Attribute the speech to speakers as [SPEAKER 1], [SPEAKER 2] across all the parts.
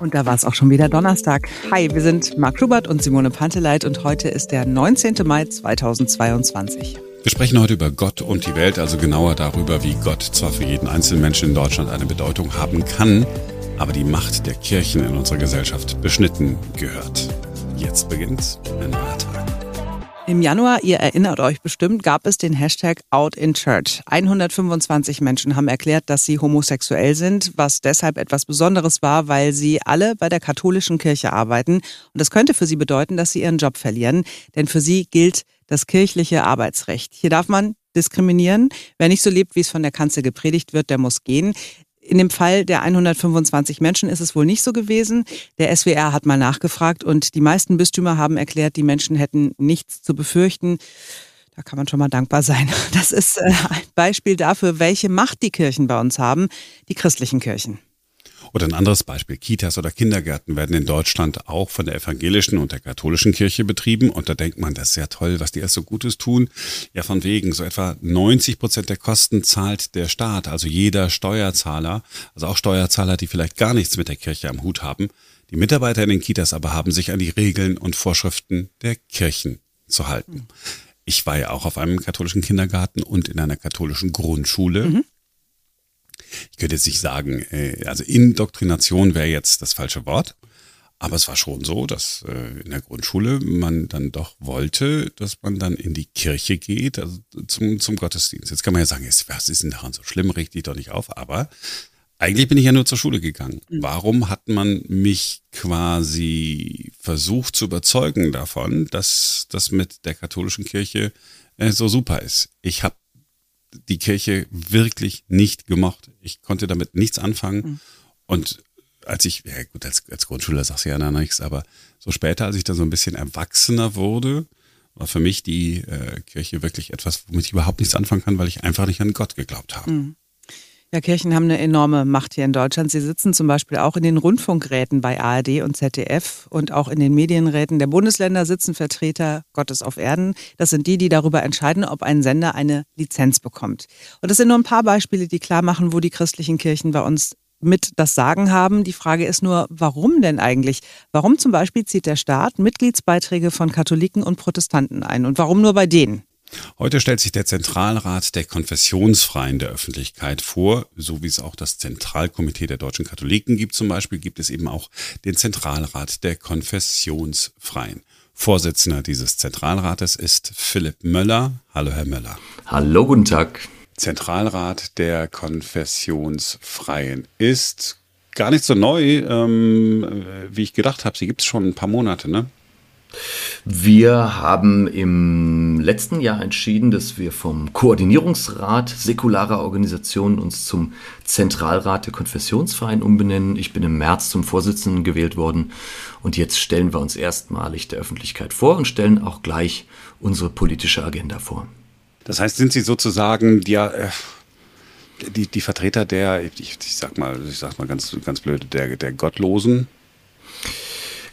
[SPEAKER 1] Und da war es auch schon wieder Donnerstag. Hi, wir sind Marc Schubert und Simone Panteleit und heute ist der 19. Mai 2022.
[SPEAKER 2] Wir sprechen heute über Gott und die Welt, also genauer darüber, wie Gott zwar für jeden einzelnen Menschen in Deutschland eine Bedeutung haben kann, aber die Macht der Kirchen in unserer Gesellschaft beschnitten gehört. Jetzt beginnt ein neuer.
[SPEAKER 1] Im Januar, ihr erinnert euch bestimmt, gab es den Hashtag Out in Church. 125 Menschen haben erklärt, dass sie homosexuell sind, was deshalb etwas Besonderes war, weil sie alle bei der katholischen Kirche arbeiten. Und das könnte für sie bedeuten, dass sie ihren Job verlieren, denn für sie gilt das kirchliche Arbeitsrecht. Hier darf man diskriminieren. Wer nicht so lebt, wie es von der Kanzel gepredigt wird, der muss gehen. In dem Fall der 125 Menschen ist es wohl nicht so gewesen. Der SWR hat mal nachgefragt und die meisten Bistümer haben erklärt, die Menschen hätten nichts zu befürchten. Da kann man schon mal dankbar sein. Das ist äh, ein Beispiel dafür, welche Macht die Kirchen bei uns haben, die christlichen Kirchen.
[SPEAKER 2] Oder ein anderes Beispiel, Kitas oder Kindergärten werden in Deutschland auch von der evangelischen und der katholischen Kirche betrieben. Und da denkt man, das ist ja toll, was die erst so Gutes tun. Ja, von wegen, so etwa 90 Prozent der Kosten zahlt der Staat, also jeder Steuerzahler, also auch Steuerzahler, die vielleicht gar nichts mit der Kirche am Hut haben. Die Mitarbeiter in den Kitas aber haben sich an die Regeln und Vorschriften der Kirchen zu halten. Ich war ja auch auf einem katholischen Kindergarten und in einer katholischen Grundschule. Mhm ich könnte jetzt nicht sagen, äh, also Indoktrination wäre jetzt das falsche Wort. Aber es war schon so, dass äh, in der Grundschule man dann doch wollte, dass man dann in die Kirche geht, also zum, zum Gottesdienst. Jetzt kann man ja sagen, was ist denn daran so schlimm, richtig doch nicht auf. Aber eigentlich bin ich ja nur zur Schule gegangen. Mhm. Warum hat man mich quasi versucht zu überzeugen davon, dass das mit der katholischen Kirche äh, so super ist? Ich habe die Kirche wirklich nicht gemocht. Ich konnte damit nichts anfangen. Mhm. Und als ich, ja gut, als, als Grundschüler sagst du ja noch nichts, aber so später, als ich dann so ein bisschen erwachsener wurde, war für mich die äh, Kirche wirklich etwas, womit ich überhaupt nichts anfangen kann, weil ich einfach nicht an Gott geglaubt habe. Mhm.
[SPEAKER 1] Ja, Kirchen haben eine enorme Macht hier in Deutschland. Sie sitzen zum Beispiel auch in den Rundfunkräten bei ARD und ZDF und auch in den Medienräten der Bundesländer sitzen Vertreter Gottes auf Erden. Das sind die, die darüber entscheiden, ob ein Sender eine Lizenz bekommt. Und das sind nur ein paar Beispiele, die klar machen, wo die christlichen Kirchen bei uns mit das Sagen haben. Die Frage ist nur, warum denn eigentlich? Warum zum Beispiel zieht der Staat Mitgliedsbeiträge von Katholiken und Protestanten ein? Und warum nur bei denen?
[SPEAKER 2] Heute stellt sich der Zentralrat der Konfessionsfreien der Öffentlichkeit vor, so wie es auch das Zentralkomitee der deutschen Katholiken gibt zum Beispiel, gibt es eben auch den Zentralrat der Konfessionsfreien. Vorsitzender dieses Zentralrates ist Philipp Möller. Hallo, Herr Möller.
[SPEAKER 3] Hallo, guten Tag.
[SPEAKER 2] Zentralrat der Konfessionsfreien ist gar nicht so neu, ähm, wie ich gedacht habe. Sie gibt es schon ein paar Monate, ne?
[SPEAKER 3] Wir haben im letzten Jahr entschieden, dass wir vom Koordinierungsrat säkularer Organisationen uns zum Zentralrat der Konfessionsverein umbenennen. Ich bin im März zum Vorsitzenden gewählt worden und jetzt stellen wir uns erstmalig der Öffentlichkeit vor und stellen auch gleich unsere politische Agenda vor.
[SPEAKER 2] Das heißt, sind Sie sozusagen die, äh, die, die Vertreter der, ich, ich, sag mal, ich sag mal ganz, ganz blöd, der, der Gottlosen?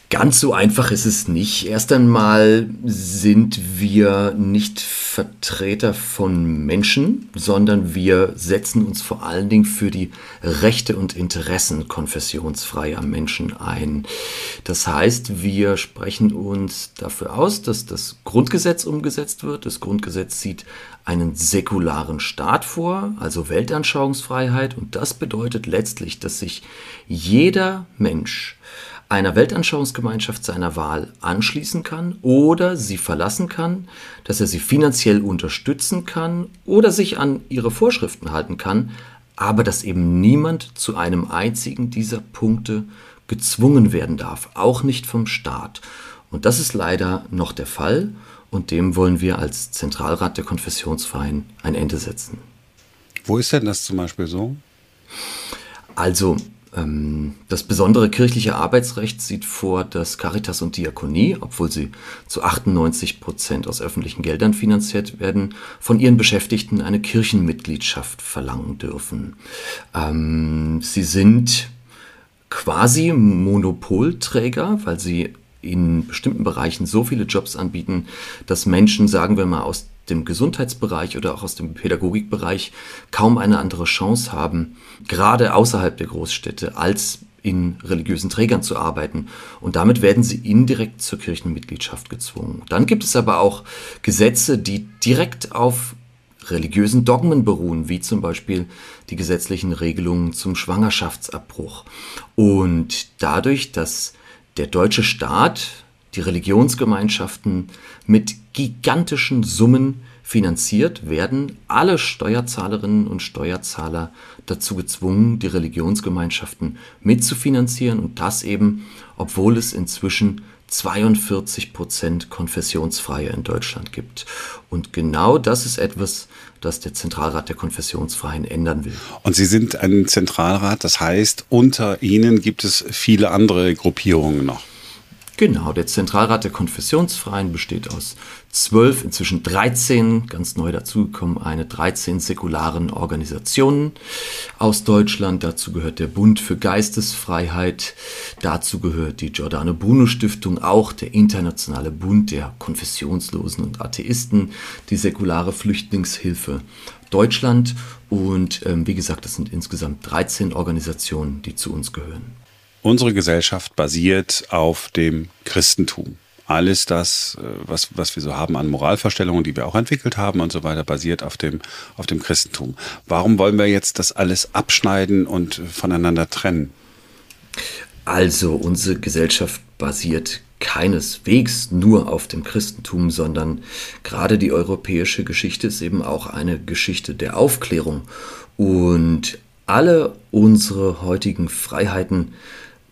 [SPEAKER 3] Ganz so einfach ist es nicht. Erst einmal sind wir nicht Vertreter von Menschen, sondern wir setzen uns vor allen Dingen für die Rechte und Interessen konfessionsfreier Menschen ein. Das heißt, wir sprechen uns dafür aus, dass das Grundgesetz umgesetzt wird. Das Grundgesetz sieht einen säkularen Staat vor, also Weltanschauungsfreiheit. Und das bedeutet letztlich, dass sich jeder Mensch einer Weltanschauungsgemeinschaft seiner Wahl anschließen kann oder sie verlassen kann, dass er sie finanziell unterstützen kann oder sich an ihre Vorschriften halten kann, aber dass eben niemand zu einem einzigen dieser Punkte gezwungen werden darf, auch nicht vom Staat. Und das ist leider noch der Fall und dem wollen wir als Zentralrat der Konfessionsverein ein Ende setzen.
[SPEAKER 2] Wo ist denn das zum Beispiel so?
[SPEAKER 3] Also das besondere kirchliche Arbeitsrecht sieht vor, dass Caritas und Diakonie, obwohl sie zu 98 Prozent aus öffentlichen Geldern finanziert werden, von ihren Beschäftigten eine Kirchenmitgliedschaft verlangen dürfen. Ähm, sie sind quasi Monopolträger, weil sie in bestimmten Bereichen so viele Jobs anbieten, dass Menschen, sagen wir mal, aus dem Gesundheitsbereich oder auch aus dem Pädagogikbereich kaum eine andere Chance haben, gerade außerhalb der Großstädte, als in religiösen Trägern zu arbeiten. Und damit werden sie indirekt zur Kirchenmitgliedschaft gezwungen. Dann gibt es aber auch Gesetze, die direkt auf religiösen Dogmen beruhen, wie zum Beispiel die gesetzlichen Regelungen zum Schwangerschaftsabbruch. Und dadurch, dass der deutsche Staat die Religionsgemeinschaften mit gigantischen Summen finanziert, werden alle Steuerzahlerinnen und Steuerzahler dazu gezwungen, die Religionsgemeinschaften mitzufinanzieren und das eben, obwohl es inzwischen 42 Prozent Konfessionsfreie in Deutschland gibt. Und genau das ist etwas, das der Zentralrat der Konfessionsfreien ändern will.
[SPEAKER 2] Und Sie sind ein Zentralrat, das heißt, unter Ihnen gibt es viele andere Gruppierungen noch.
[SPEAKER 3] Genau, der Zentralrat der Konfessionsfreien besteht aus zwölf, inzwischen 13, ganz neu dazugekommen, eine 13 säkularen Organisationen aus Deutschland. Dazu gehört der Bund für Geistesfreiheit, dazu gehört die Giordano Bruno Stiftung, auch der Internationale Bund der Konfessionslosen und Atheisten, die säkulare Flüchtlingshilfe Deutschland und ähm, wie gesagt, das sind insgesamt 13 Organisationen, die zu uns gehören.
[SPEAKER 2] Unsere Gesellschaft basiert auf dem Christentum. Alles das, äh, was, was wir so haben an Moralvorstellungen, die wir auch entwickelt haben und so weiter, basiert auf dem, auf dem Christentum. Warum wollen wir jetzt das alles abschneiden und voneinander trennen?
[SPEAKER 3] Also unsere Gesellschaft basiert keineswegs nur auf dem Christentum, sondern gerade die europäische Geschichte ist eben auch eine Geschichte der Aufklärung. Und alle unsere heutigen Freiheiten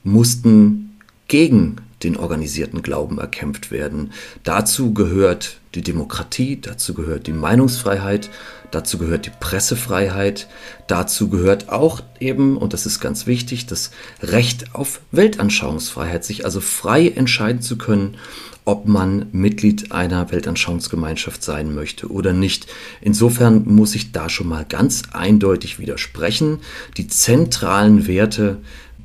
[SPEAKER 3] mussten gegen den organisierten Glauben erkämpft werden. Dazu gehört die Demokratie, dazu gehört die Meinungsfreiheit, dazu gehört die Pressefreiheit, dazu gehört auch eben, und das ist ganz wichtig, das Recht auf Weltanschauungsfreiheit, sich also frei entscheiden zu können, ob man Mitglied einer Weltanschauungsgemeinschaft sein möchte oder nicht. Insofern muss ich da schon mal ganz eindeutig widersprechen. Die zentralen Werte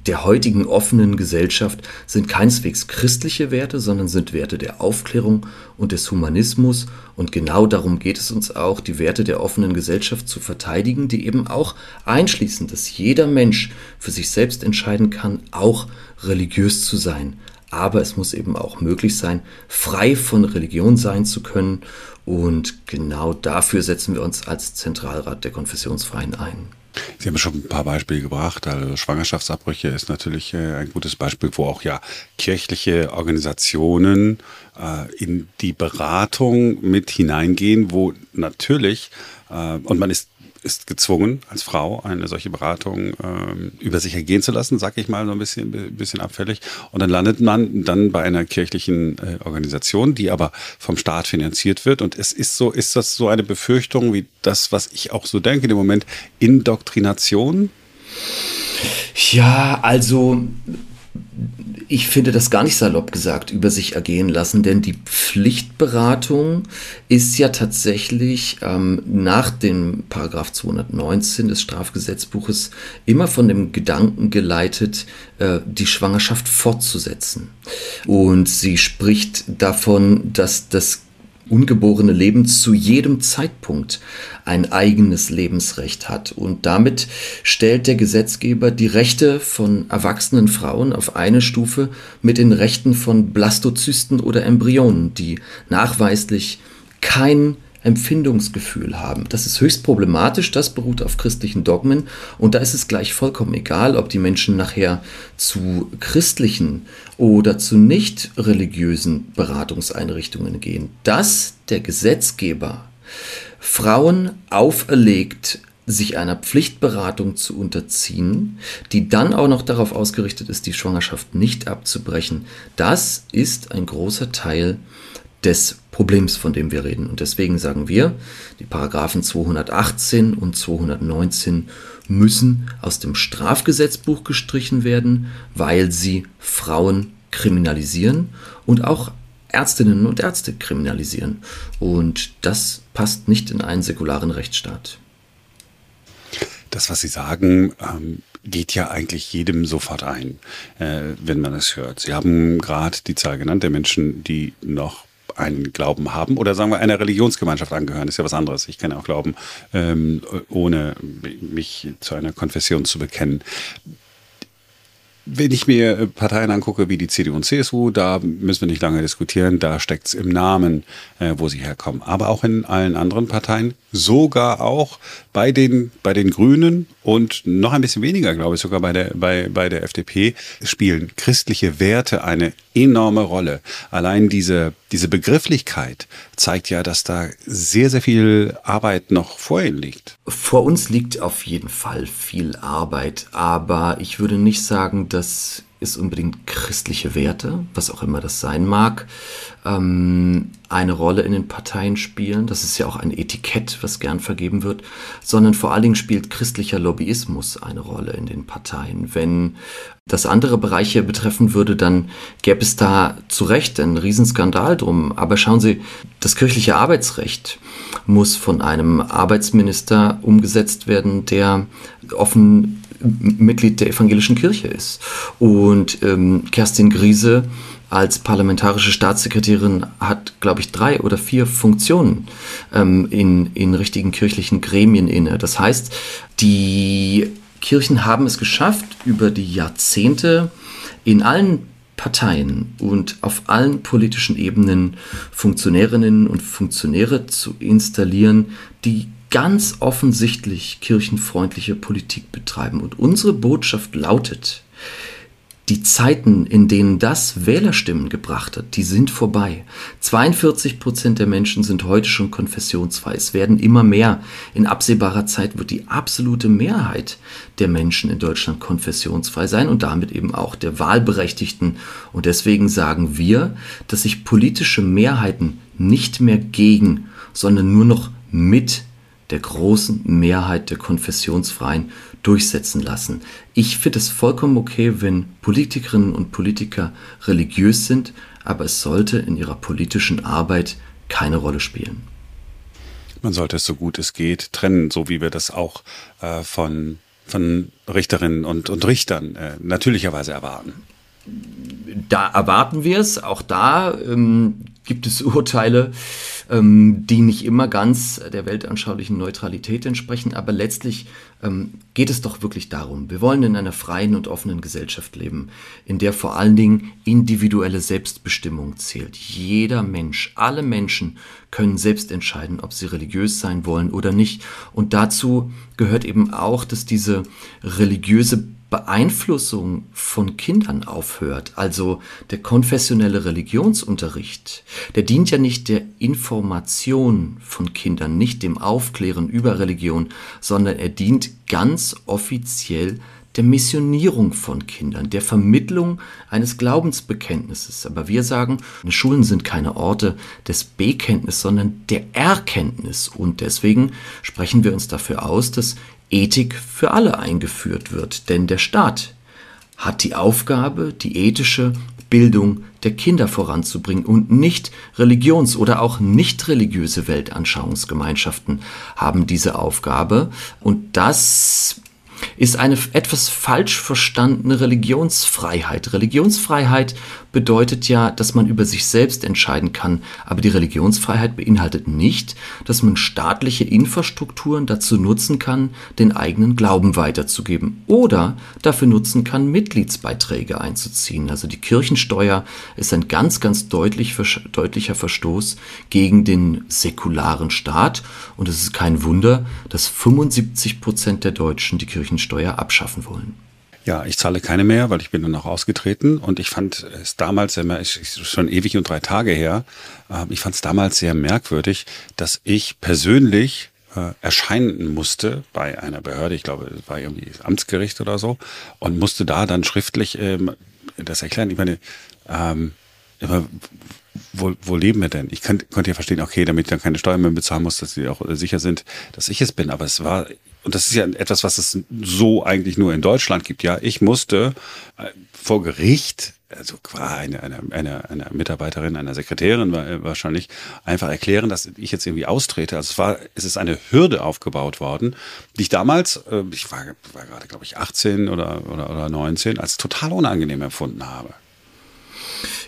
[SPEAKER 3] der heutigen offenen Gesellschaft sind keineswegs christliche Werte, sondern sind Werte der Aufklärung und des Humanismus. Und genau darum geht es uns auch, die Werte der offenen Gesellschaft zu verteidigen, die eben auch einschließen, dass jeder Mensch für sich selbst entscheiden kann, auch religiös zu sein. Aber es muss eben auch möglich sein, frei von Religion sein zu können. Und genau dafür setzen wir uns als Zentralrat der Konfessionsfreien ein.
[SPEAKER 2] Sie haben schon ein paar Beispiele gebracht. Also Schwangerschaftsabbrüche ist natürlich äh, ein gutes Beispiel, wo auch ja kirchliche Organisationen äh, in die Beratung mit hineingehen, wo natürlich, äh, und man ist ist gezwungen, als Frau eine solche Beratung ähm, über sich ergehen zu lassen, sag ich mal so ein bisschen, bisschen abfällig. Und dann landet man dann bei einer kirchlichen äh, Organisation, die aber vom Staat finanziert wird. Und es ist so, ist das so eine Befürchtung wie das, was ich auch so denke im Moment, Indoktrination?
[SPEAKER 3] Ja, also ich finde das gar nicht salopp gesagt, über sich ergehen lassen, denn die Pflichtberatung ist ja tatsächlich ähm, nach dem Paragraph 219 des Strafgesetzbuches immer von dem Gedanken geleitet, äh, die Schwangerschaft fortzusetzen. Und sie spricht davon, dass das ungeborene Leben zu jedem Zeitpunkt ein eigenes Lebensrecht hat. Und damit stellt der Gesetzgeber die Rechte von erwachsenen Frauen auf eine Stufe mit den Rechten von Blastozysten oder Embryonen, die nachweislich kein Empfindungsgefühl haben. Das ist höchst problematisch, das beruht auf christlichen Dogmen und da ist es gleich vollkommen egal, ob die Menschen nachher zu christlichen oder zu nicht religiösen Beratungseinrichtungen gehen. Dass der Gesetzgeber Frauen auferlegt, sich einer Pflichtberatung zu unterziehen, die dann auch noch darauf ausgerichtet ist, die Schwangerschaft nicht abzubrechen, das ist ein großer Teil des Problems, von dem wir reden. Und deswegen sagen wir, die Paragraphen 218 und 219 müssen aus dem Strafgesetzbuch gestrichen werden, weil sie Frauen kriminalisieren und auch Ärztinnen und Ärzte kriminalisieren. Und das passt nicht in einen säkularen Rechtsstaat.
[SPEAKER 2] Das, was Sie sagen, ähm, geht ja eigentlich jedem sofort ein, äh, wenn man es hört. Sie haben gerade die Zahl genannt der Menschen, die noch einen Glauben haben oder sagen wir einer Religionsgemeinschaft angehören, ist ja was anderes. Ich kann auch glauben, ähm, ohne mich zu einer Konfession zu bekennen. Wenn ich mir Parteien angucke wie die CDU und CSU, da müssen wir nicht lange diskutieren, da steckt es im Namen, äh, wo sie herkommen. Aber auch in allen anderen Parteien, sogar auch bei den, bei den Grünen und noch ein bisschen weniger, glaube ich, sogar bei der, bei, bei der FDP, spielen christliche Werte eine enorme Rolle. Allein diese, diese Begrifflichkeit zeigt ja, dass da sehr, sehr viel Arbeit noch vor ihnen liegt.
[SPEAKER 3] Vor uns liegt auf jeden Fall viel Arbeit, aber ich würde nicht sagen, dass es unbedingt christliche Werte, was auch immer das sein mag, ähm, eine Rolle in den Parteien spielen. Das ist ja auch ein Etikett, was gern vergeben wird, sondern vor allen Dingen spielt christlicher Lobbyismus eine Rolle in den Parteien. Wenn das andere Bereiche betreffen würde, dann gäbe es da zu Recht einen Riesenskandal drum. Aber schauen Sie, das kirchliche Arbeitsrecht muss von einem Arbeitsminister umgesetzt werden, der offen Mitglied der evangelischen Kirche ist. Und ähm, Kerstin Griese als parlamentarische Staatssekretärin hat, glaube ich, drei oder vier Funktionen ähm, in, in richtigen kirchlichen Gremien inne. Das heißt, die Kirchen haben es geschafft, über die Jahrzehnte in allen Parteien und auf allen politischen Ebenen Funktionärinnen und Funktionäre zu installieren, die ganz offensichtlich kirchenfreundliche Politik betreiben. Und unsere Botschaft lautet, die Zeiten, in denen das Wählerstimmen gebracht hat, die sind vorbei. 42 Prozent der Menschen sind heute schon konfessionsfrei. Es werden immer mehr. In absehbarer Zeit wird die absolute Mehrheit der Menschen in Deutschland konfessionsfrei sein und damit eben auch der Wahlberechtigten. Und deswegen sagen wir, dass sich politische Mehrheiten nicht mehr gegen, sondern nur noch mit der großen Mehrheit der Konfessionsfreien durchsetzen lassen. Ich finde es vollkommen okay, wenn Politikerinnen und Politiker religiös sind, aber es sollte in ihrer politischen Arbeit keine Rolle spielen.
[SPEAKER 2] Man sollte es so gut es geht trennen, so wie wir das auch äh, von, von Richterinnen und, und Richtern äh, natürlicherweise erwarten.
[SPEAKER 3] Da erwarten wir es. Auch da ähm, gibt es Urteile, ähm, die nicht immer ganz der weltanschaulichen Neutralität entsprechen, aber letztlich ähm, geht es doch wirklich darum, wir wollen in einer freien und offenen Gesellschaft leben, in der vor allen Dingen individuelle Selbstbestimmung zählt. Jeder Mensch, alle Menschen können selbst entscheiden, ob sie religiös sein wollen oder nicht. Und dazu gehört eben auch, dass diese religiöse Beeinflussung von Kindern aufhört, also der konfessionelle Religionsunterricht, der dient ja nicht der Information von Kindern, nicht dem Aufklären über Religion, sondern er dient ganz offiziell der Missionierung von Kindern, der Vermittlung eines Glaubensbekenntnisses. Aber wir sagen, Schulen sind keine Orte des Bekenntnisses, sondern der Erkenntnis. Und deswegen sprechen wir uns dafür aus, dass Ethik für alle eingeführt wird, denn der Staat hat die Aufgabe, die ethische Bildung der Kinder voranzubringen und nicht religions- oder auch nicht religiöse Weltanschauungsgemeinschaften haben diese Aufgabe und das ist eine etwas falsch verstandene Religionsfreiheit. Religionsfreiheit bedeutet ja, dass man über sich selbst entscheiden kann, aber die Religionsfreiheit beinhaltet nicht, dass man staatliche Infrastrukturen dazu nutzen kann, den eigenen Glauben weiterzugeben oder dafür nutzen kann, Mitgliedsbeiträge einzuziehen. Also die Kirchensteuer ist ein ganz, ganz deutlich, deutlicher Verstoß gegen den säkularen Staat und es ist kein Wunder, dass 75 Prozent der Deutschen die Kirchensteuer abschaffen wollen.
[SPEAKER 2] Ja, ich zahle keine mehr, weil ich bin dann auch ausgetreten und ich fand es damals sehr, schon ewig und drei Tage her, ähm, ich fand es damals sehr merkwürdig, dass ich persönlich äh, erscheinen musste bei einer Behörde, ich glaube, es war irgendwie das Amtsgericht oder so, und musste da dann schriftlich ähm, das erklären. Ich meine, ähm, wo, wo leben wir denn? Ich kann, konnte ja verstehen, okay, damit ich dann keine Steuern mehr bezahlen muss, dass sie auch sicher sind, dass ich es bin. Aber es war, und das ist ja etwas, was es so eigentlich nur in Deutschland gibt. Ja, ich musste äh, vor Gericht, also eine, eine, eine, eine Mitarbeiterin, einer Sekretärin wahrscheinlich, einfach erklären, dass ich jetzt irgendwie austrete. Also es war, es ist eine Hürde aufgebaut worden, die ich damals, äh, ich war, war gerade, glaube ich, 18 oder, oder, oder 19, als total unangenehm empfunden habe.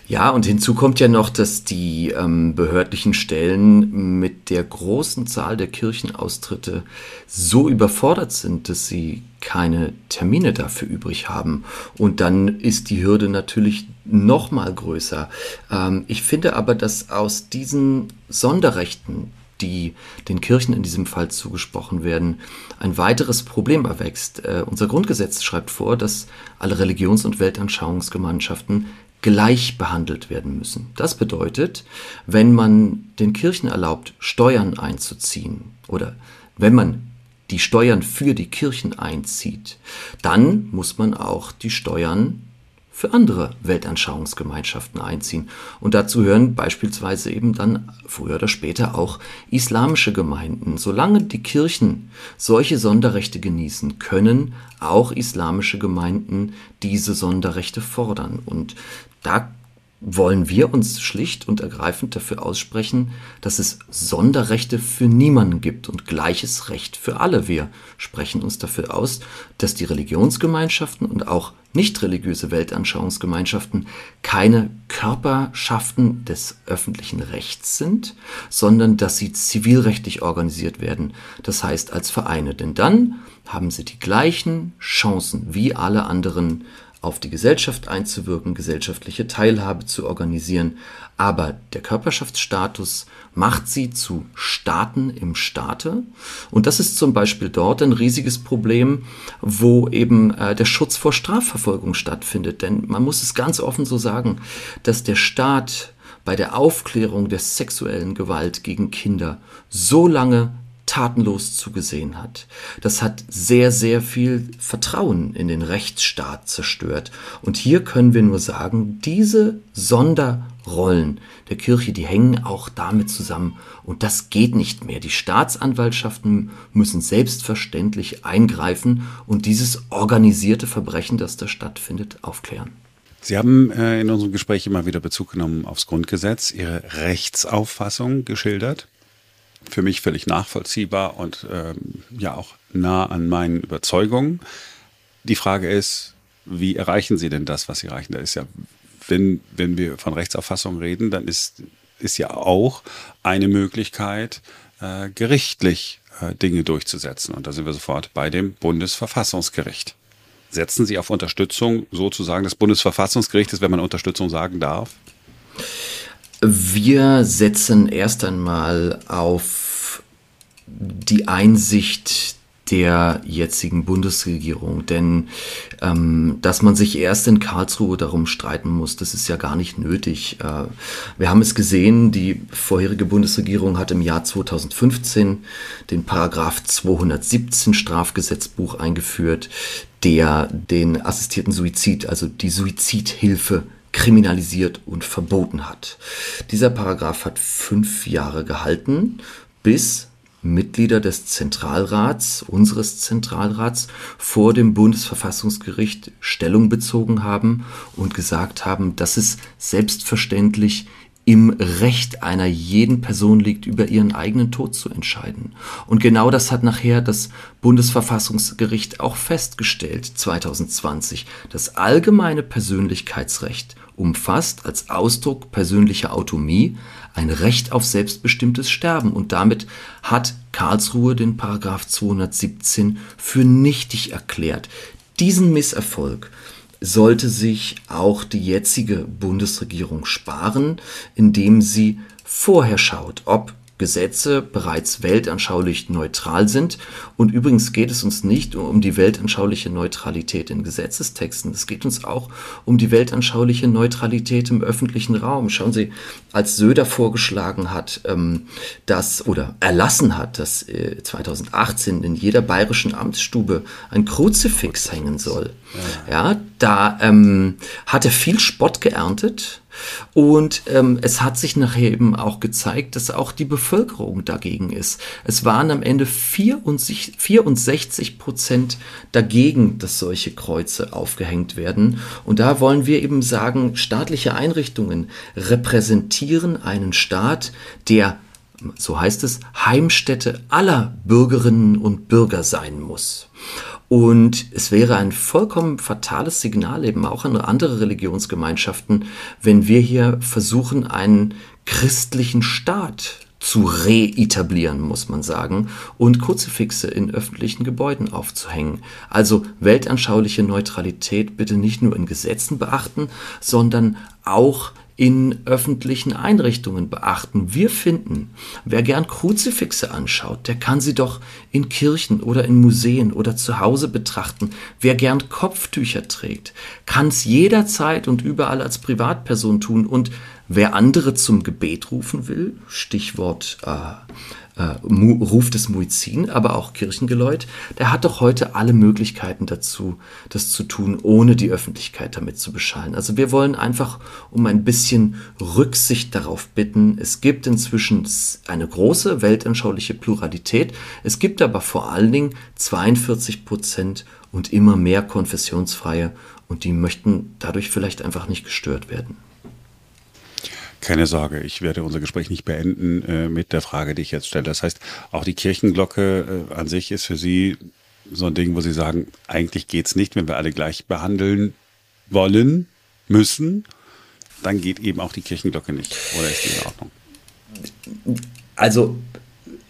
[SPEAKER 3] Ja, und hinzu kommt ja noch, dass die ähm, behördlichen Stellen mit der großen Zahl der Kirchenaustritte so überfordert sind, dass sie keine Termine dafür übrig haben. Und dann ist die Hürde natürlich noch mal größer. Ähm, ich finde aber, dass aus diesen Sonderrechten, die den Kirchen in diesem Fall zugesprochen werden, ein weiteres Problem erwächst. Äh, unser Grundgesetz schreibt vor, dass alle Religions- und Weltanschauungsgemeinschaften gleich behandelt werden müssen. Das bedeutet, wenn man den Kirchen erlaubt, Steuern einzuziehen oder wenn man die Steuern für die Kirchen einzieht, dann muss man auch die Steuern für andere Weltanschauungsgemeinschaften einziehen. Und dazu hören beispielsweise eben dann früher oder später auch islamische Gemeinden. Solange die Kirchen solche Sonderrechte genießen, können auch islamische Gemeinden diese Sonderrechte fordern. Und da wollen wir uns schlicht und ergreifend dafür aussprechen, dass es Sonderrechte für niemanden gibt und gleiches Recht für alle. Wir sprechen uns dafür aus, dass die Religionsgemeinschaften und auch nicht religiöse Weltanschauungsgemeinschaften keine Körperschaften des öffentlichen Rechts sind, sondern dass sie zivilrechtlich organisiert werden, das heißt als Vereine. Denn dann haben sie die gleichen Chancen wie alle anderen auf die Gesellschaft einzuwirken, gesellschaftliche Teilhabe zu organisieren, aber der Körperschaftsstatus macht sie zu Staaten im Staate. Und das ist zum Beispiel dort ein riesiges Problem, wo eben äh, der Schutz vor Strafverfolgung stattfindet. Denn man muss es ganz offen so sagen, dass der Staat bei der Aufklärung der sexuellen Gewalt gegen Kinder so lange tatenlos zugesehen hat. Das hat sehr, sehr viel Vertrauen in den Rechtsstaat zerstört. Und hier können wir nur sagen, diese Sonderrollen der Kirche, die hängen auch damit zusammen. Und das geht nicht mehr. Die Staatsanwaltschaften müssen selbstverständlich eingreifen und dieses organisierte Verbrechen, das da stattfindet, aufklären.
[SPEAKER 2] Sie haben äh, in unserem Gespräch immer wieder Bezug genommen aufs Grundgesetz, Ihre Rechtsauffassung geschildert für mich völlig nachvollziehbar und ähm, ja auch nah an meinen Überzeugungen. Die Frage ist, wie erreichen Sie denn das, was Sie erreichen? Da ist ja, wenn, wenn wir von Rechtsauffassung reden, dann ist, ist ja auch eine Möglichkeit, äh, gerichtlich äh, Dinge durchzusetzen. Und da sind wir sofort bei dem Bundesverfassungsgericht. Setzen Sie auf Unterstützung sozusagen des Bundesverfassungsgerichtes, wenn man Unterstützung sagen darf?
[SPEAKER 3] Wir setzen erst einmal auf die Einsicht der jetzigen Bundesregierung. Denn ähm, dass man sich erst in Karlsruhe darum streiten muss, das ist ja gar nicht nötig. Äh, wir haben es gesehen, die vorherige Bundesregierung hat im Jahr 2015 den Paragraph 217 Strafgesetzbuch eingeführt, der den assistierten Suizid, also die Suizidhilfe kriminalisiert und verboten hat. Dieser Paragraph hat fünf Jahre gehalten, bis Mitglieder des Zentralrats, unseres Zentralrats, vor dem Bundesverfassungsgericht Stellung bezogen haben und gesagt haben, dass es selbstverständlich im Recht einer jeden Person liegt, über ihren eigenen Tod zu entscheiden. Und genau das hat nachher das Bundesverfassungsgericht auch festgestellt 2020. Das allgemeine Persönlichkeitsrecht umfasst als Ausdruck persönlicher Autonomie ein Recht auf selbstbestimmtes Sterben und damit hat Karlsruhe den Paragraph 217 für nichtig erklärt. Diesen Misserfolg sollte sich auch die jetzige Bundesregierung sparen, indem sie vorher schaut, ob Gesetze bereits weltanschaulich neutral sind. Und übrigens geht es uns nicht um die weltanschauliche Neutralität in Gesetzestexten. Es geht uns auch um die weltanschauliche Neutralität im öffentlichen Raum. Schauen Sie, als Söder vorgeschlagen hat, ähm, dass oder erlassen hat, dass äh, 2018 in jeder bayerischen Amtsstube ein Kruzifix hängen soll. Ja, da ähm, hat er viel Spott geerntet und ähm, es hat sich nachher eben auch gezeigt, dass auch die Bevölkerung dagegen ist. Es waren am Ende 64, 64 Prozent dagegen, dass solche Kreuze aufgehängt werden. Und da wollen wir eben sagen, staatliche Einrichtungen repräsentieren einen Staat, der so heißt es, Heimstätte aller Bürgerinnen und Bürger sein muss. Und es wäre ein vollkommen fatales Signal eben auch an andere Religionsgemeinschaften, wenn wir hier versuchen, einen christlichen Staat zu reetablieren, muss man sagen, und Kruzifixe in öffentlichen Gebäuden aufzuhängen. Also weltanschauliche Neutralität bitte nicht nur in Gesetzen beachten, sondern auch in öffentlichen Einrichtungen beachten. Wir finden, wer gern Kruzifixe anschaut, der kann sie doch in Kirchen oder in Museen oder zu Hause betrachten. Wer gern Kopftücher trägt, kann es jederzeit und überall als Privatperson tun. Und wer andere zum Gebet rufen will, Stichwort äh, äh, Ruf des Muizin, aber auch Kirchengeläut, der hat doch heute alle Möglichkeiten dazu, das zu tun, ohne die Öffentlichkeit damit zu beschallen. Also wir wollen einfach um ein bisschen Rücksicht darauf bitten. Es gibt inzwischen eine große weltanschauliche Pluralität. Es gibt aber vor allen Dingen 42 Prozent und immer mehr Konfessionsfreie und die möchten dadurch vielleicht einfach nicht gestört werden.
[SPEAKER 2] Keine Sorge, ich werde unser Gespräch nicht beenden äh, mit der Frage, die ich jetzt stelle. Das heißt, auch die Kirchenglocke äh, an sich ist für Sie so ein Ding, wo Sie sagen, eigentlich geht es nicht, wenn wir alle gleich behandeln wollen, müssen, dann geht eben auch die Kirchenglocke nicht. Oder ist die in Ordnung?
[SPEAKER 3] Also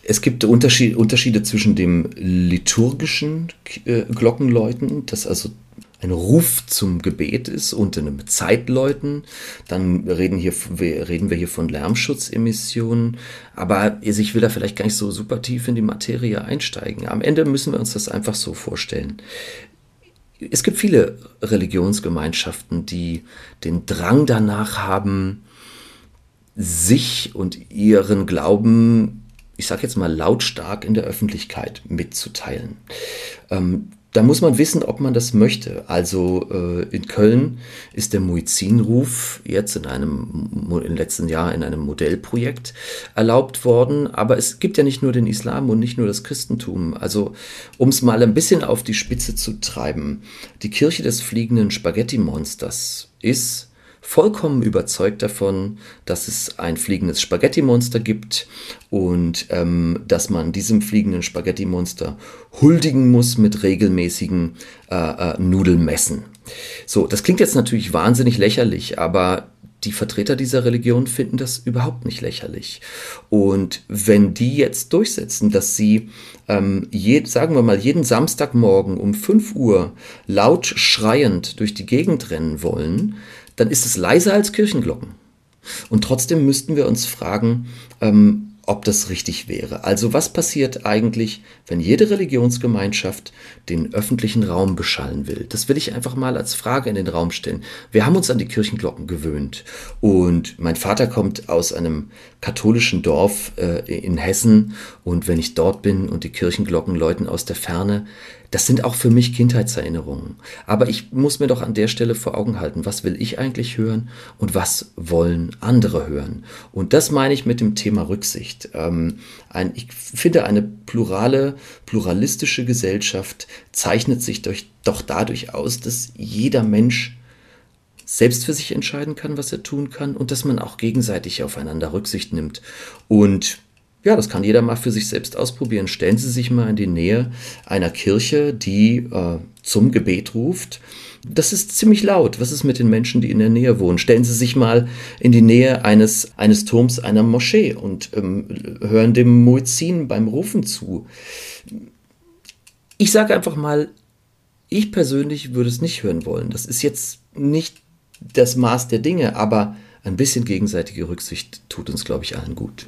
[SPEAKER 3] es gibt Unterschied, Unterschiede zwischen dem liturgischen äh, Glockenläuten, das also ein Ruf zum Gebet ist und einem Zeitläuten. Dann reden, hier, reden wir hier von Lärmschutzemissionen. Aber ich will da vielleicht gar nicht so super tief in die Materie einsteigen. Am Ende müssen wir uns das einfach so vorstellen. Es gibt viele Religionsgemeinschaften, die den Drang danach haben, sich und ihren Glauben, ich sage jetzt mal lautstark in der Öffentlichkeit mitzuteilen. Ähm, da muss man wissen, ob man das möchte. Also äh, in Köln ist der Muizzinruf jetzt in einem im letzten Jahr in einem Modellprojekt erlaubt worden. Aber es gibt ja nicht nur den Islam und nicht nur das Christentum. Also um es mal ein bisschen auf die Spitze zu treiben, die Kirche des fliegenden Spaghetti-Monsters ist vollkommen überzeugt davon, dass es ein fliegendes Spaghetti-Monster gibt und ähm, dass man diesem fliegenden Spaghetti-Monster huldigen muss mit regelmäßigen äh, äh, Nudelmessen. So, das klingt jetzt natürlich wahnsinnig lächerlich, aber die Vertreter dieser Religion finden das überhaupt nicht lächerlich. Und wenn die jetzt durchsetzen, dass sie, ähm, je, sagen wir mal, jeden Samstagmorgen um 5 Uhr laut schreiend durch die Gegend rennen wollen, dann ist es leiser als Kirchenglocken. Und trotzdem müssten wir uns fragen, ähm, ob das richtig wäre. Also was passiert eigentlich, wenn jede Religionsgemeinschaft den öffentlichen Raum beschallen will? Das will ich einfach mal als Frage in den Raum stellen. Wir haben uns an die Kirchenglocken gewöhnt und mein Vater kommt aus einem katholischen Dorf äh, in Hessen und wenn ich dort bin und die Kirchenglocken läuten aus der Ferne, das sind auch für mich Kindheitserinnerungen. Aber ich muss mir doch an der Stelle vor Augen halten, was will ich eigentlich hören und was wollen andere hören. Und das meine ich mit dem Thema Rücksicht. Ähm, ein, ich finde, eine plurale, pluralistische Gesellschaft zeichnet sich durch, doch dadurch aus, dass jeder Mensch selbst für sich entscheiden kann, was er tun kann und dass man auch gegenseitig aufeinander Rücksicht nimmt. Und ja, das kann jeder mal für sich selbst ausprobieren. Stellen Sie sich mal in die Nähe einer Kirche, die äh, zum Gebet ruft. Das ist ziemlich laut. Was ist mit den Menschen, die in der Nähe wohnen? Stellen Sie sich mal in die Nähe eines, eines Turms einer Moschee und ähm, hören dem Muezzin beim Rufen zu. Ich sage einfach mal, ich persönlich würde es nicht hören wollen. Das ist jetzt nicht das Maß der Dinge, aber ein bisschen gegenseitige Rücksicht tut uns, glaube ich, allen gut.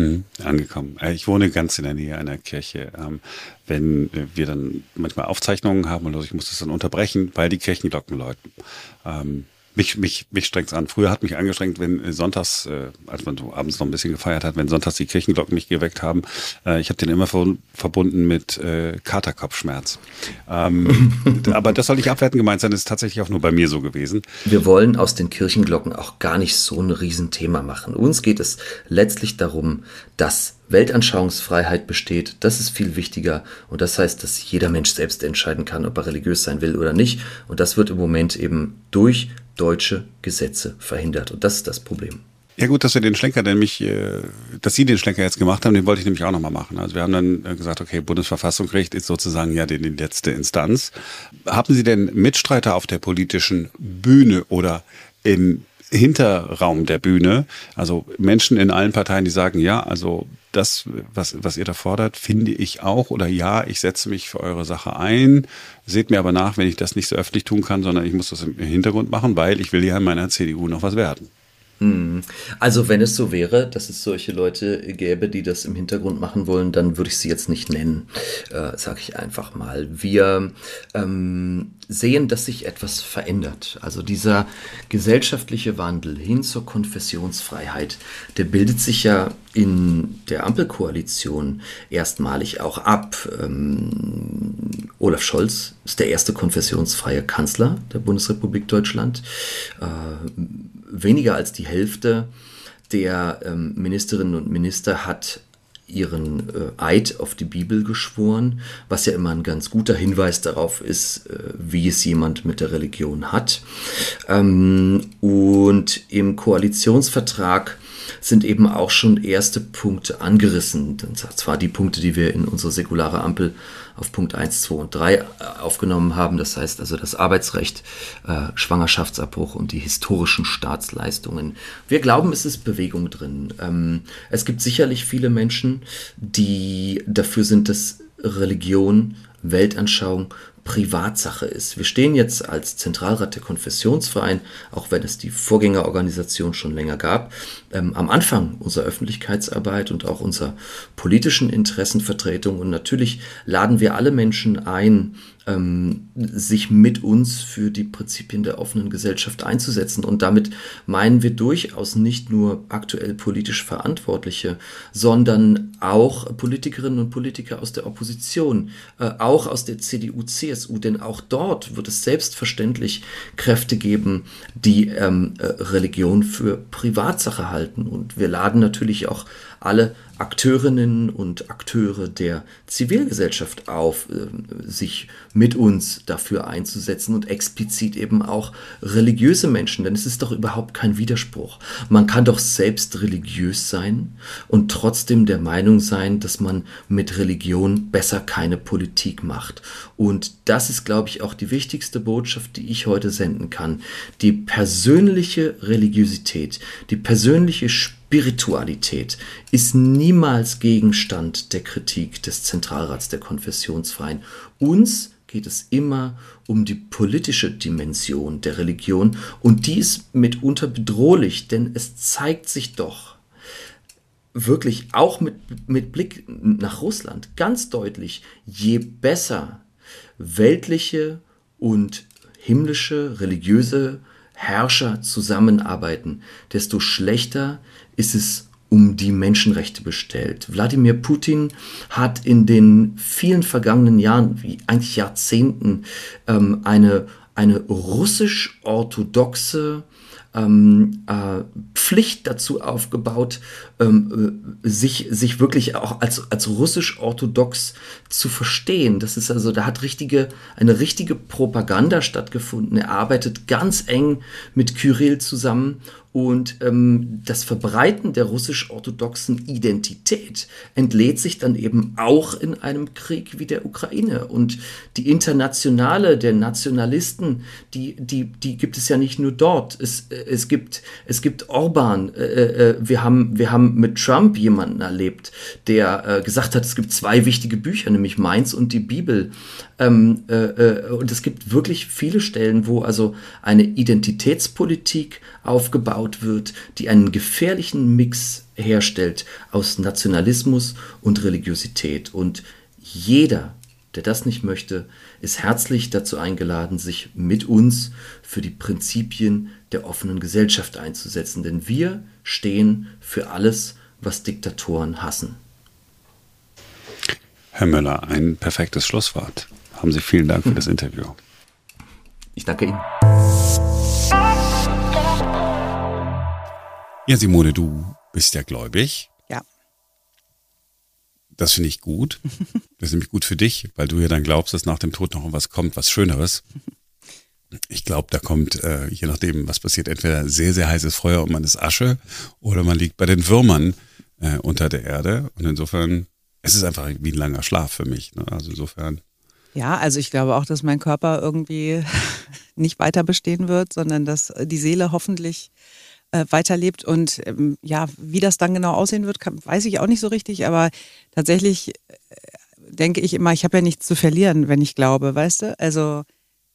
[SPEAKER 2] Hm, angekommen. Äh, ich wohne ganz in der Nähe einer Kirche. Ähm, wenn wir dann manchmal Aufzeichnungen haben und ich muss das dann unterbrechen, weil die Kirchenglocken läuten. Mich, mich, mich strengt es an. Früher hat mich angestrengt, wenn äh, sonntags, äh, als man so abends noch ein bisschen gefeiert hat, wenn sonntags die Kirchenglocken mich geweckt haben. Äh, ich habe den immer verbunden mit äh, Katerkopfschmerz. Ähm, aber das soll nicht abwertend gemeint sein, das ist tatsächlich auch nur bei mir so gewesen.
[SPEAKER 3] Wir wollen aus den Kirchenglocken auch gar nicht so ein Riesenthema machen. Uns geht es letztlich darum, dass Weltanschauungsfreiheit besteht. Das ist viel wichtiger. Und das heißt, dass jeder Mensch selbst entscheiden kann, ob er religiös sein will oder nicht. Und das wird im Moment eben durch deutsche Gesetze verhindert. Und das ist das Problem.
[SPEAKER 2] Ja gut, dass wir den Schlenker nämlich, äh, dass Sie den Schlenker jetzt gemacht haben, den wollte ich nämlich auch nochmal machen. Also wir haben dann äh, gesagt, okay, Bundesverfassungsgericht ist sozusagen ja die, die letzte Instanz. Haben Sie denn Mitstreiter auf der politischen Bühne oder im Hinterraum der Bühne, also Menschen in allen Parteien, die sagen, ja, also das, was, was ihr da fordert, finde ich auch oder ja, ich setze mich für eure Sache ein. Seht mir aber nach, wenn ich das nicht so öffentlich tun kann, sondern ich muss das im Hintergrund machen, weil ich will ja in meiner CDU noch was werden.
[SPEAKER 3] Hm. Also wenn es so wäre, dass es solche Leute gäbe, die das im Hintergrund machen wollen, dann würde ich sie jetzt nicht nennen, äh, sage ich einfach mal. Wir ähm, sehen, dass sich etwas verändert. Also dieser gesellschaftliche Wandel hin zur Konfessionsfreiheit, der bildet sich ja in der Ampelkoalition erstmalig auch ab. Ähm, Olaf Scholz ist der erste konfessionsfreie Kanzler der Bundesrepublik Deutschland. Äh, weniger als die Hälfte der ähm, Ministerinnen und Minister hat ihren äh, Eid auf die Bibel geschworen, was ja immer ein ganz guter Hinweis darauf ist, äh, wie es jemand mit der Religion hat. Ähm, und im Koalitionsvertrag sind eben auch schon erste Punkte angerissen. Und zwar die Punkte, die wir in unsere säkulare Ampel auf Punkt 1, 2 und 3 äh, aufgenommen haben. Das heißt also das Arbeitsrecht, äh, Schwangerschaftsabbruch und die historischen Staatsleistungen. Wir glauben, es ist Bewegung drin. Ähm, es gibt sicherlich viele Menschen, die dafür sind, dass Religion, Weltanschauung Privatsache ist. Wir stehen jetzt als Zentralrat der Konfessionsverein, auch wenn es die Vorgängerorganisation schon länger gab, ähm, am Anfang unserer Öffentlichkeitsarbeit und auch unserer politischen Interessenvertretung. Und natürlich laden wir alle Menschen ein, ähm, sich mit uns für die Prinzipien der offenen Gesellschaft einzusetzen. Und damit meinen wir durchaus nicht nur aktuell politisch Verantwortliche, sondern auch Politikerinnen und Politiker aus der Opposition, äh, auch aus der CDU, CSU, denn auch dort wird es selbstverständlich Kräfte geben, die ähm, äh, Religion für Privatsache halten. Und wir laden natürlich auch alle Akteurinnen und Akteure der Zivilgesellschaft auf, äh, sich mit uns dafür einzusetzen und explizit eben auch religiöse Menschen, denn es ist doch überhaupt kein Widerspruch. Man kann doch selbst religiös sein und trotzdem der Meinung sein, dass man mit Religion besser keine Politik macht. Und das ist, glaube ich, auch die wichtigste Botschaft, die ich heute senden kann. Die persönliche Religiosität, die persönliche Spiritualität, Spiritualität ist niemals Gegenstand der Kritik des Zentralrats der Konfessionsfreien. Uns geht es immer um die politische Dimension der Religion und die ist mitunter bedrohlich, denn es zeigt sich doch wirklich auch mit, mit Blick nach Russland ganz deutlich, je besser weltliche und himmlische, religiöse Herrscher zusammenarbeiten, desto schlechter ist es um die Menschenrechte bestellt. Wladimir Putin hat in den vielen vergangenen Jahren, wie eigentlich Jahrzehnten, ähm, eine, eine russisch-orthodoxe ähm, äh, Pflicht dazu aufgebaut, ähm, äh, sich, sich wirklich auch als, als russisch-orthodox zu verstehen. Das ist also, da hat richtige, eine richtige Propaganda stattgefunden. Er arbeitet ganz eng mit Kyrill zusammen und ähm, das Verbreiten der russisch-orthodoxen Identität entlädt sich dann eben auch in einem Krieg wie der Ukraine. Und die Internationale der Nationalisten, die, die, die gibt es ja nicht nur dort. Es, es, gibt, es gibt Orban. Äh, äh, wir, haben, wir haben mit Trump jemanden erlebt, der äh, gesagt hat, es gibt zwei wichtige Bücher, nämlich Mainz und die Bibel. Ähm, äh, äh, und es gibt wirklich viele Stellen, wo also eine Identitätspolitik aufgebaut wird, die einen gefährlichen Mix herstellt aus Nationalismus und Religiosität. Und jeder, der das nicht möchte, ist herzlich dazu eingeladen, sich mit uns für die Prinzipien der offenen Gesellschaft einzusetzen. Denn wir stehen für alles, was Diktatoren hassen.
[SPEAKER 2] Herr Möller, ein perfektes Schlusswort. Haben Sie vielen Dank für das Interview.
[SPEAKER 3] Ich danke Ihnen.
[SPEAKER 2] Ja, Simone, du bist ja gläubig.
[SPEAKER 1] Ja.
[SPEAKER 2] Das finde ich gut. Das ist nämlich gut für dich, weil du ja dann glaubst, dass nach dem Tod noch was kommt, was Schöneres. Ich glaube, da kommt, äh, je nachdem, was passiert, entweder sehr, sehr heißes Feuer und man ist Asche oder man liegt bei den Würmern äh, unter der Erde. Und insofern, es ist einfach wie ein langer Schlaf für mich. Ne? Also insofern.
[SPEAKER 1] Ja, also ich glaube auch, dass mein Körper irgendwie nicht weiter bestehen wird, sondern dass die Seele hoffentlich äh, weiterlebt. Und ähm, ja, wie das dann genau aussehen wird, kann, weiß ich auch nicht so richtig. Aber tatsächlich äh, denke ich immer, ich habe ja nichts zu verlieren, wenn ich glaube, weißt du? Also,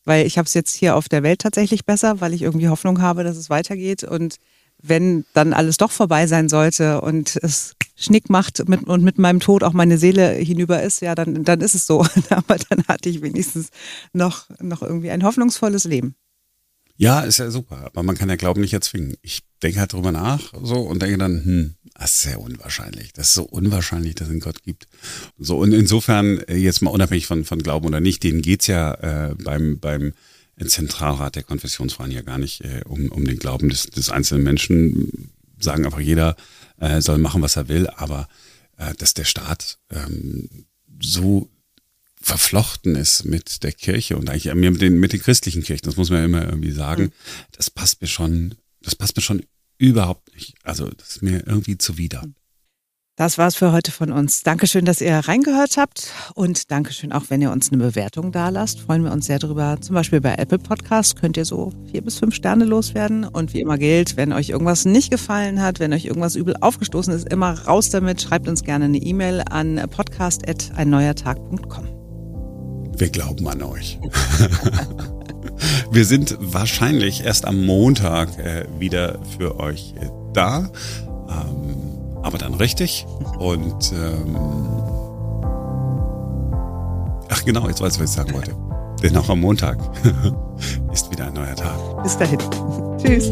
[SPEAKER 1] weil ich habe es jetzt hier auf der Welt tatsächlich besser, weil ich irgendwie Hoffnung habe, dass es weitergeht. Und wenn dann alles doch vorbei sein sollte und es Schnick macht mit, und mit meinem Tod auch meine Seele hinüber ist, ja, dann, dann ist es so. Aber dann hatte ich wenigstens noch, noch irgendwie ein hoffnungsvolles Leben.
[SPEAKER 2] Ja, ist ja super, aber man kann ja Glauben nicht erzwingen. Ich denke halt drüber nach so und denke dann, hm, das ist sehr unwahrscheinlich. Das ist so unwahrscheinlich, dass es einen Gott gibt. So, und insofern, äh, jetzt mal unabhängig von, von Glauben oder nicht, denen geht's ja äh, beim, beim Zentralrat der Konfessionsfreien ja gar nicht äh, um, um den Glauben des, des einzelnen Menschen. Sagen einfach, jeder äh, soll machen, was er will, aber äh, dass der Staat ähm, so verflochten ist mit der Kirche und eigentlich mit den, mit den christlichen Kirchen, das muss man ja immer irgendwie sagen, mhm. das passt mir schon, das passt mir schon überhaupt nicht. Also das ist mir irgendwie zuwider.
[SPEAKER 1] Das war's für heute von uns. Dankeschön, dass ihr reingehört habt und Dankeschön auch, wenn ihr uns eine Bewertung da lasst. Freuen wir uns sehr drüber. Zum Beispiel bei Apple Podcasts könnt ihr so vier bis fünf Sterne loswerden. Und wie immer gilt, wenn euch irgendwas nicht gefallen hat, wenn euch irgendwas übel aufgestoßen ist, immer raus damit. Schreibt uns gerne eine E-Mail an podcast.einneuertag.com.
[SPEAKER 2] Wir glauben an euch. Wir sind wahrscheinlich erst am Montag äh, wieder für euch äh, da. Ähm, aber dann richtig. Und ähm, ach genau, jetzt weiß ich, was ich sagen wollte. Denn auch am Montag ist wieder ein neuer Tag.
[SPEAKER 1] Bis dahin. Tschüss.